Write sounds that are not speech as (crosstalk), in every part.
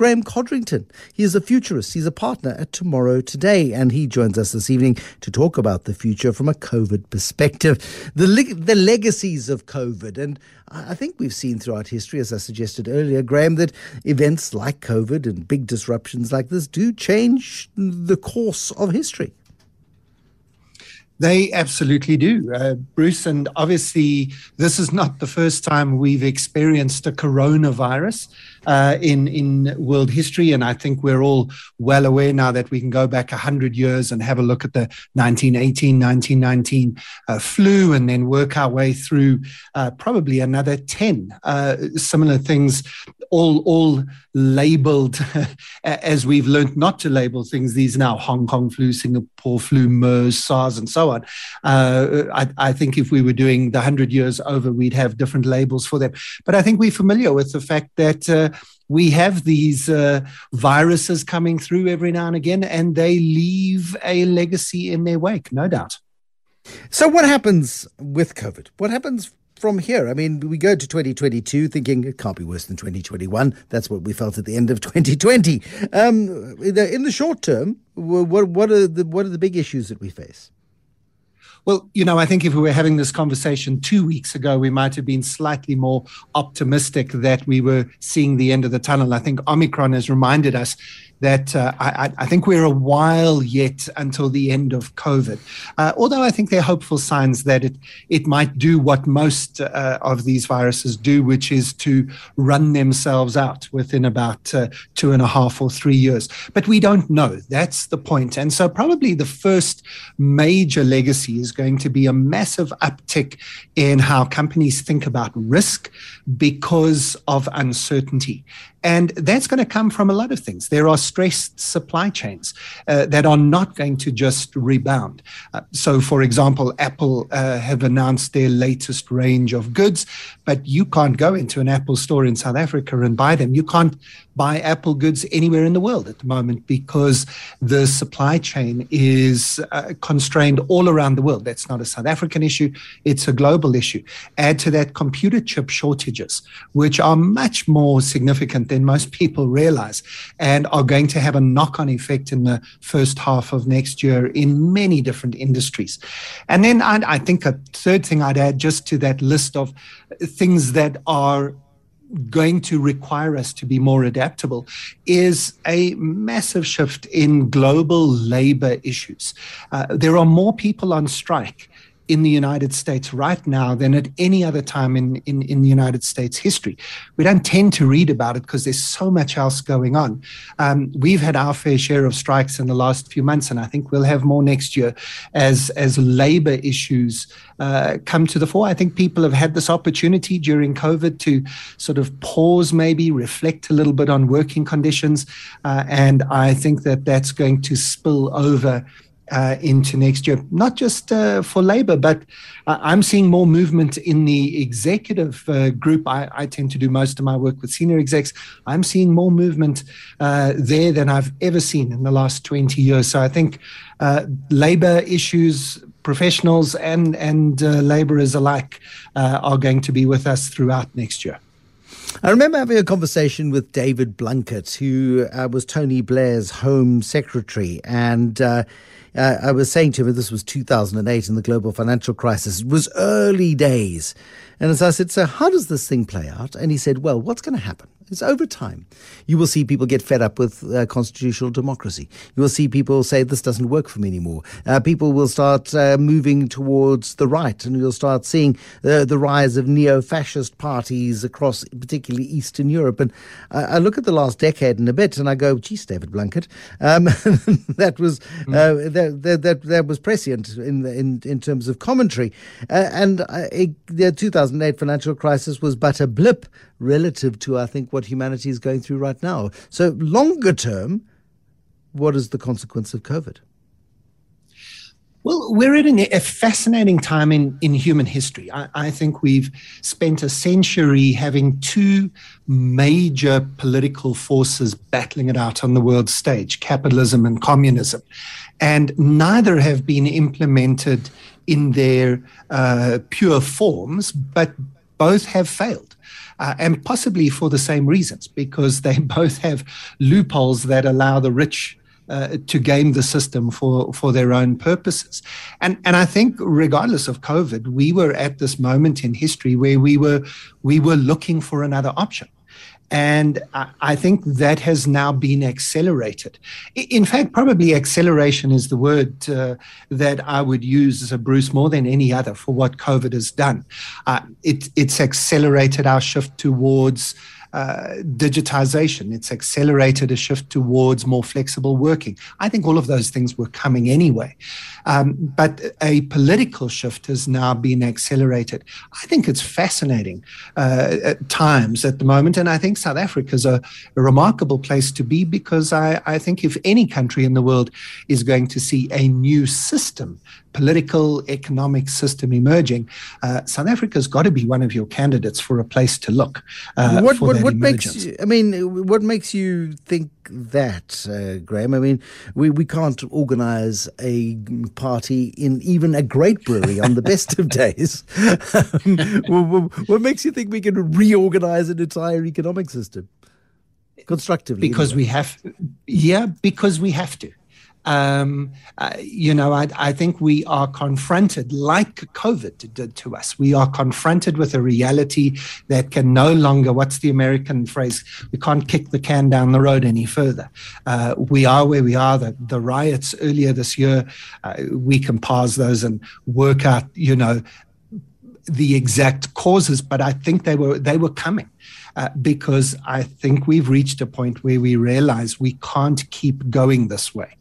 Graeme Codrington. He is a futurist. He's a partner at Tomorrow Today, and he joins us this evening to talk about the future from a COVID perspective, the le- the legacies of COVID. And I think we've seen throughout history, as I suggested earlier, Graeme, that events like COVID and big disruptions like this do change the course of history. They absolutely do, uh, Bruce. And obviously, this is not the first time we've experienced a coronavirus uh, in in world history, and I think we're all well aware now that we can go back hundred years and have a look at the 1918, 1919 uh, flu, and then work our way through uh, probably another ten uh, similar things, all all labeled (laughs) as we've learned not to label things. These now Hong Kong flu, Singapore flu, MERS, SARS, and so on. Uh, I, I think if we were doing the hundred years over, we'd have different labels for them. But I think we're familiar with the fact that uh, we have these uh, viruses coming through every now and again, and they leave a legacy in their wake, no doubt. So, what happens with COVID? What happens from here? I mean, we go to 2022 thinking it can't be worse than 2021. That's what we felt at the end of (laughs) 2020. Um, in, the, short term, what, what, are the, what are the big issues that we face? Well, you know, I think if we were having this conversation two weeks ago, we might have been slightly more optimistic that we were seeing the end of the tunnel. I think Omicron has reminded us that uh, I, I, think we're a while yet until the end of COVID. Uh, although I think there are hopeful signs that it it might do what most uh, of these viruses do, which is to run themselves out within about uh, two and a half or three years. But we don't know. That's the point. And so probably the first major legacy is going to be a massive uptick in how companies think about risk because of uncertainty. And that's going to come from a lot of things. There are stressed supply chains uh, that are not going to just rebound. Uh, so, for example, Apple uh, have announced their latest range of goods, but you can't go into an Apple store in South Africa and buy them. You can't buy Apple goods anywhere in the world at the moment because the supply chain is uh, constrained all around the world. That's not a South African issue, it's a global issue. Add to that computer chip shortages, which are much more significant than most people realize and are going to have a knock on effect in the first half of next year in many different industries. And then I, I think a third thing I'd add just to that list of things that are going to require us to be more adaptable is a massive shift in global labor issues. Uh, there are more people on strike in the United States right now than at any other time in, in, in the United States history. We don't tend to read about it because there's so much else going on. Um, we've had our fair share of strikes in the last few months, and I think we'll have more next year as, as labor issues uh, come to the fore. I think people have had this opportunity during COVID to sort of pause, maybe reflect a little bit on working conditions. Uh, and I think that that's going to spill over uh, into next year, not just uh, for Labour, but uh, I'm seeing more movement in the executive uh, group. I, I, tend to do most of my work with senior execs. I'm seeing more movement uh, there than I've ever seen in the last 20 years. So I think uh, Labour issues, professionals and, and labourers alike are going to be with us throughout next year. I remember having a conversation with David Blunkett, who uh, was Tony Blair's Home Secretary, and uh, uh, I was saying to him, this was 2008 in the global financial crisis. It was early days. And as I said, so how does this thing play out? And he said, well, what's going to happen? It's over time. You will see people get fed up with uh, constitutional democracy. You will see people say, this doesn't work for me anymore. Uh, people will start uh, moving towards the right, and you'll start seeing uh, the rise of neo fascist parties across, particularly Eastern Europe. And I look at the last decade and a bit, and I go, geez, David Blunkett, um, (laughs) that was mm. that, that, that, that, was prescient in, in, in terms of commentary. Uh, and it, the 2008 financial crisis was but a blip relative to, I think, what humanity is going through right now. So, longer term, what is the consequence of COVID? Well, we're in a fascinating time in, in human history. I, I, think we've spent a century having two major political forces battling it out on the world stage capitalism and communism. And neither have been implemented in their uh, pure forms, but both have failed. Uh, and possibly for the same reasons, because they (laughs) both have loopholes that allow the rich uh, to game the system for, for their own purposes. And, and I think regardless of COVID, we were at this moment in history where we were, we were looking for another option. And I think that has now been accelerated. In fact, probably acceleration is the word uh, that I would use, uh, Bruce, more than any other for what COVID has done. Uh, it, it's accelerated our shift towards uh, digitization. It's accelerated a shift towards more flexible working. I think all of those things were coming anyway. Um, but a political shift has now been accelerated. I think it's fascinating uh, at times at the moment. And I think South Africa is a, a remarkable place to be because I, I think if any country in the world is going to see a new system political economic system emerging, uh, South Africa's got to be one of your candidates for a place to look. Uh, what what, what makes you, I mean, what makes you think that, uh, Graeme? I mean, we, we can't organise a party in even a great brewery on the best of days. (laughs) what makes you think we can reorganise an entire economic system? Constructively, because anyway. we have, yeah, because we have to. Um, uh, you know, I, I, think we are confronted, like COVID did to us, we are confronted with a reality that can no longer, what's the American phrase? We can't kick the can down the road any further. Uh, we are where we are. The, the riots earlier this year, uh, we can pause those and work out, you know, the exact causes, but I think they were they were coming. Uh, because I think we've reached a point where we realize we can't keep going this way.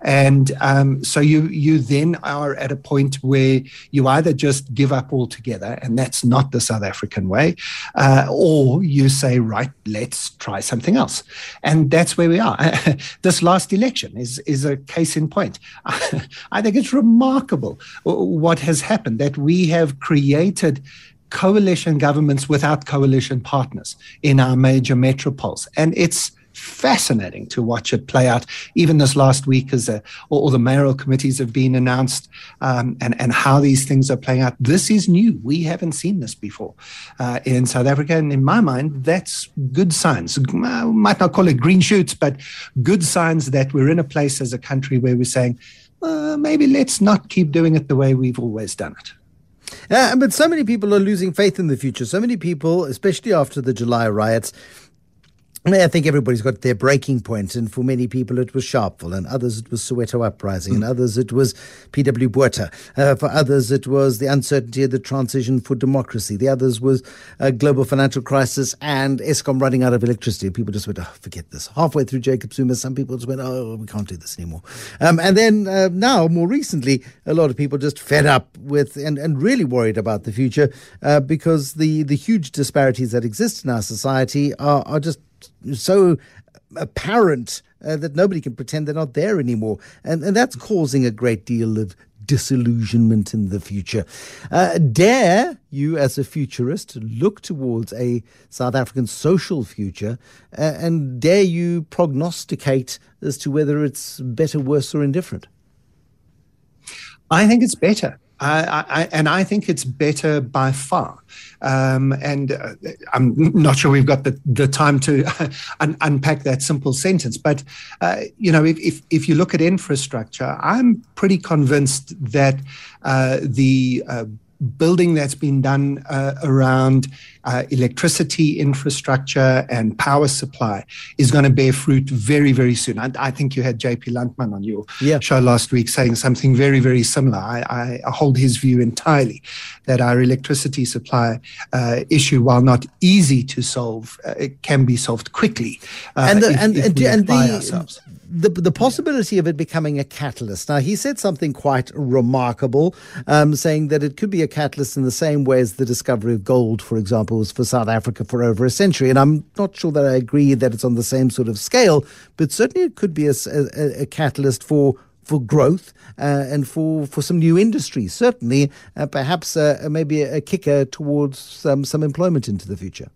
And um, so you you then are at a point where you either just give up altogether, and that's not the South African way, uh, or you say, right, let's try something else. And that's where we are. (laughs) this last election is is a case in point. (laughs) I think it's remarkable what has happened that we have created coalition governments without coalition partners in our major metropoles. And it's fascinating to watch it play out. Even this last week, as a, all, the mayoral committees have been announced, um, and and how these things are playing out. This is new. We haven't seen this before uh, in South Africa, and in my mind, that's good signs. I might not call it green shoots, but good signs that we're in a place as a country where we're saying. Uh, maybe let's not keep doing it the way we've always done it. Uh, but so many people are losing faith in the future. So many people, especially after the July riots, I think everybody's got their breaking point, and for many people it was Sharpeville, and others it was Soweto Uprising, mm. and others it was P.W. Botha. Uh, for others it was the uncertainty of the transition for democracy. The others was a global financial crisis and Eskom running out of electricity. People just went, oh, forget this. Halfway through Jacob Zuma, some people just went, oh, we can't do this anymore. Um, and then uh, now, more recently, a lot of people just fed up with and, and really worried about the future uh, because the, the huge disparities that exist in our society are, are just so apparent uh, that nobody can pretend they're not there anymore. And, and that's causing a great deal of disillusionment in the future. Uh, dare you, as a futurist, look towards a South African social future uh, and dare you prognosticate as to whether it's better, worse, or indifferent? I think it's better. I, I, and I think it's better by far. Um, and uh, I'm not sure we've got the, the time to (laughs) un- unpack that simple sentence. But, uh, you know, if, if, if, you look at infrastructure, I'm pretty convinced that uh, the uh, building that's been done uh, around uh, electricity infrastructure and power supply is going to bear fruit very, very soon. I, I think you had JP Landman on your yeah. show last week saying something very, very similar. I, I hold his view entirely that our electricity supply uh, issue, while not easy to solve, uh, it can be solved quickly. Uh, and the, if, and, if and, and the, ourselves the the possibility of it becoming a catalyst. Now he said something quite remarkable, um, saying that it could be a catalyst in the same way as the discovery of gold, for example, was for South Africa for over a century. And I'm not sure that I agree that it's on the same sort of scale, but certainly it could be a, a, a catalyst for for growth uh, and for, for some new industries. Certainly, uh, perhaps uh, maybe a, a, kicker towards some some employment into the future.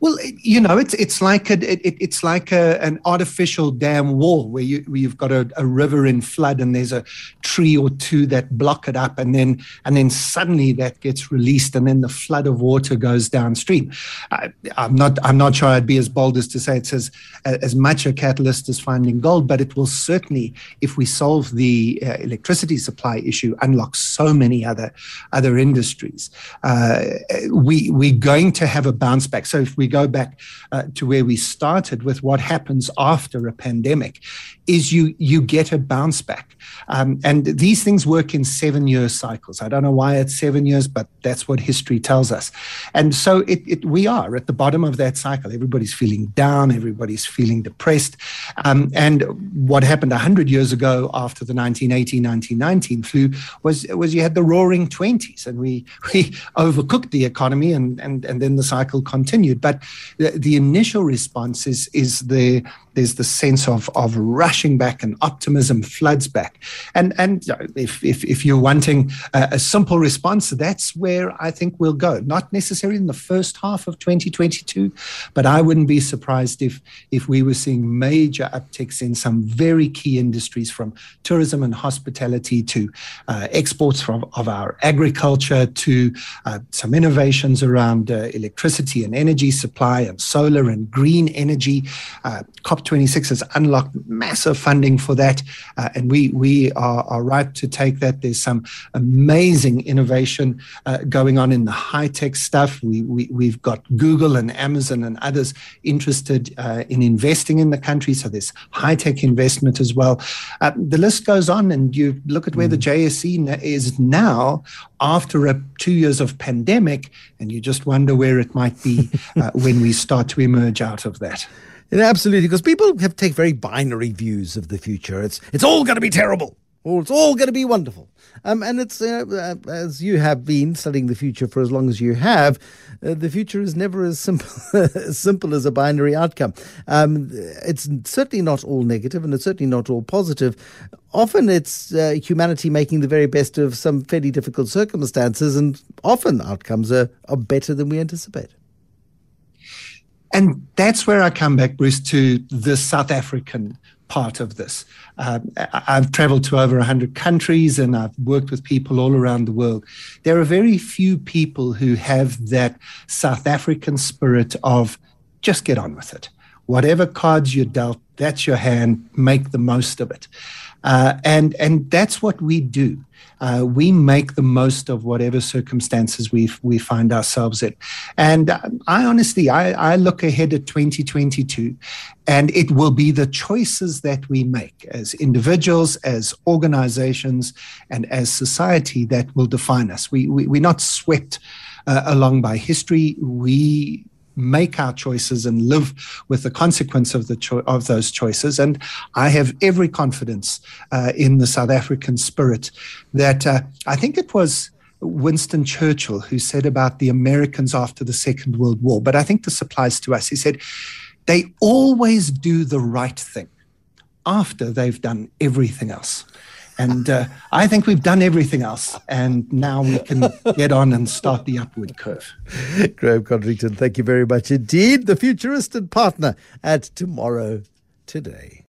Well, you know, it's it's like a it, it's like a, an artificial dam wall where you where you've got a, a, river in flood and there's a tree or two that block it up, and then and then suddenly that gets released, and then the flood of water goes downstream. I, am not I'm not sure I'd be as bold as to say it's as as much a catalyst as finding gold, but it will certainly, if we solve the uh, electricity supply issue, unlock so many other other industries. Uh, we we're going to have a bounce back. So if we go back uh, to where we started with what happens after a pandemic, is you you get a bounce back, um, and these things work in seven year cycles. I don't know why it's seven years, but that's what history tells us. And so it, it we are at the bottom of that cycle. Everybody's feeling down. Everybody's feeling depressed. Um, and what happened hundred years ago after the 1918 1919 flu was was you had the Roaring Twenties, and we we (laughs) overcooked the economy, and and and then the cycle continued. But the, the initial response is is the there's the sense of of rushing back and optimism floods back. And and if if, if you're wanting a, a simple response, that's where I think we'll go. Not necessarily in the first half of 2022, but I wouldn't be surprised if if we were seeing major upticks in some very key industries from tourism and hospitality to uh, exports from of our agriculture to uh, some innovations around uh, electricity and energy supply and solar and green energy. Uh, COP26 has unlocked massive funding for that, uh, and we we are, are ripe to take that. There's some amazing innovation uh, going on in the high tech stuff. We, we we've got Google and Amazon and others interested uh, in investing in the country, so there's high tech investment as well. Uh, the list goes on, and you look at where mm. the JSE is now after a, two years of pandemic, and you just wonder where it might be uh, when we start to emerge out of that. Yeah, absolutely, because people have take very binary views of the future. It's it's all going to be terrible, or it's all going to be wonderful. Um, and it's uh, uh, as you have been studying the future for as long as you have, uh, the future is never as simple as (laughs) simple as a binary outcome. Um, it's certainly not all negative, and it's certainly not all positive. Often it's uh, humanity making the very best of some fairly difficult circumstances, and often outcomes are, are better than we anticipate. And that's where I come back, Bruce, to the South African part of this. Uh, I've traveled to over 100 countries and I've worked with people all around the world. There are very few people who have that South African spirit of just get on with it. Whatever cards you're dealt, that's your hand, make the most of it. Uh, and, and that's what we do uh, we make the most of whatever circumstances we we find ourselves in. And uh, I honestly, I, I look ahead at 2022, and it will be the choices that we make as individuals, as organizations, and as society that will define us. We, we we're not swept uh, along by history. We make our choices and live with the consequence of the cho- of those choices. And I have every confidence uh, in the South African spirit that uh, I think it was. Winston Churchill, who said about the Americans after the Second World War, but I think this applies to us. He said, they always do the right thing after they've done everything else. And uh, I think we've done everything else. And now we can get on and start the upward curve. Graeme Codrington, thank you very much indeed. The futurist and partner at Tomorrow Today.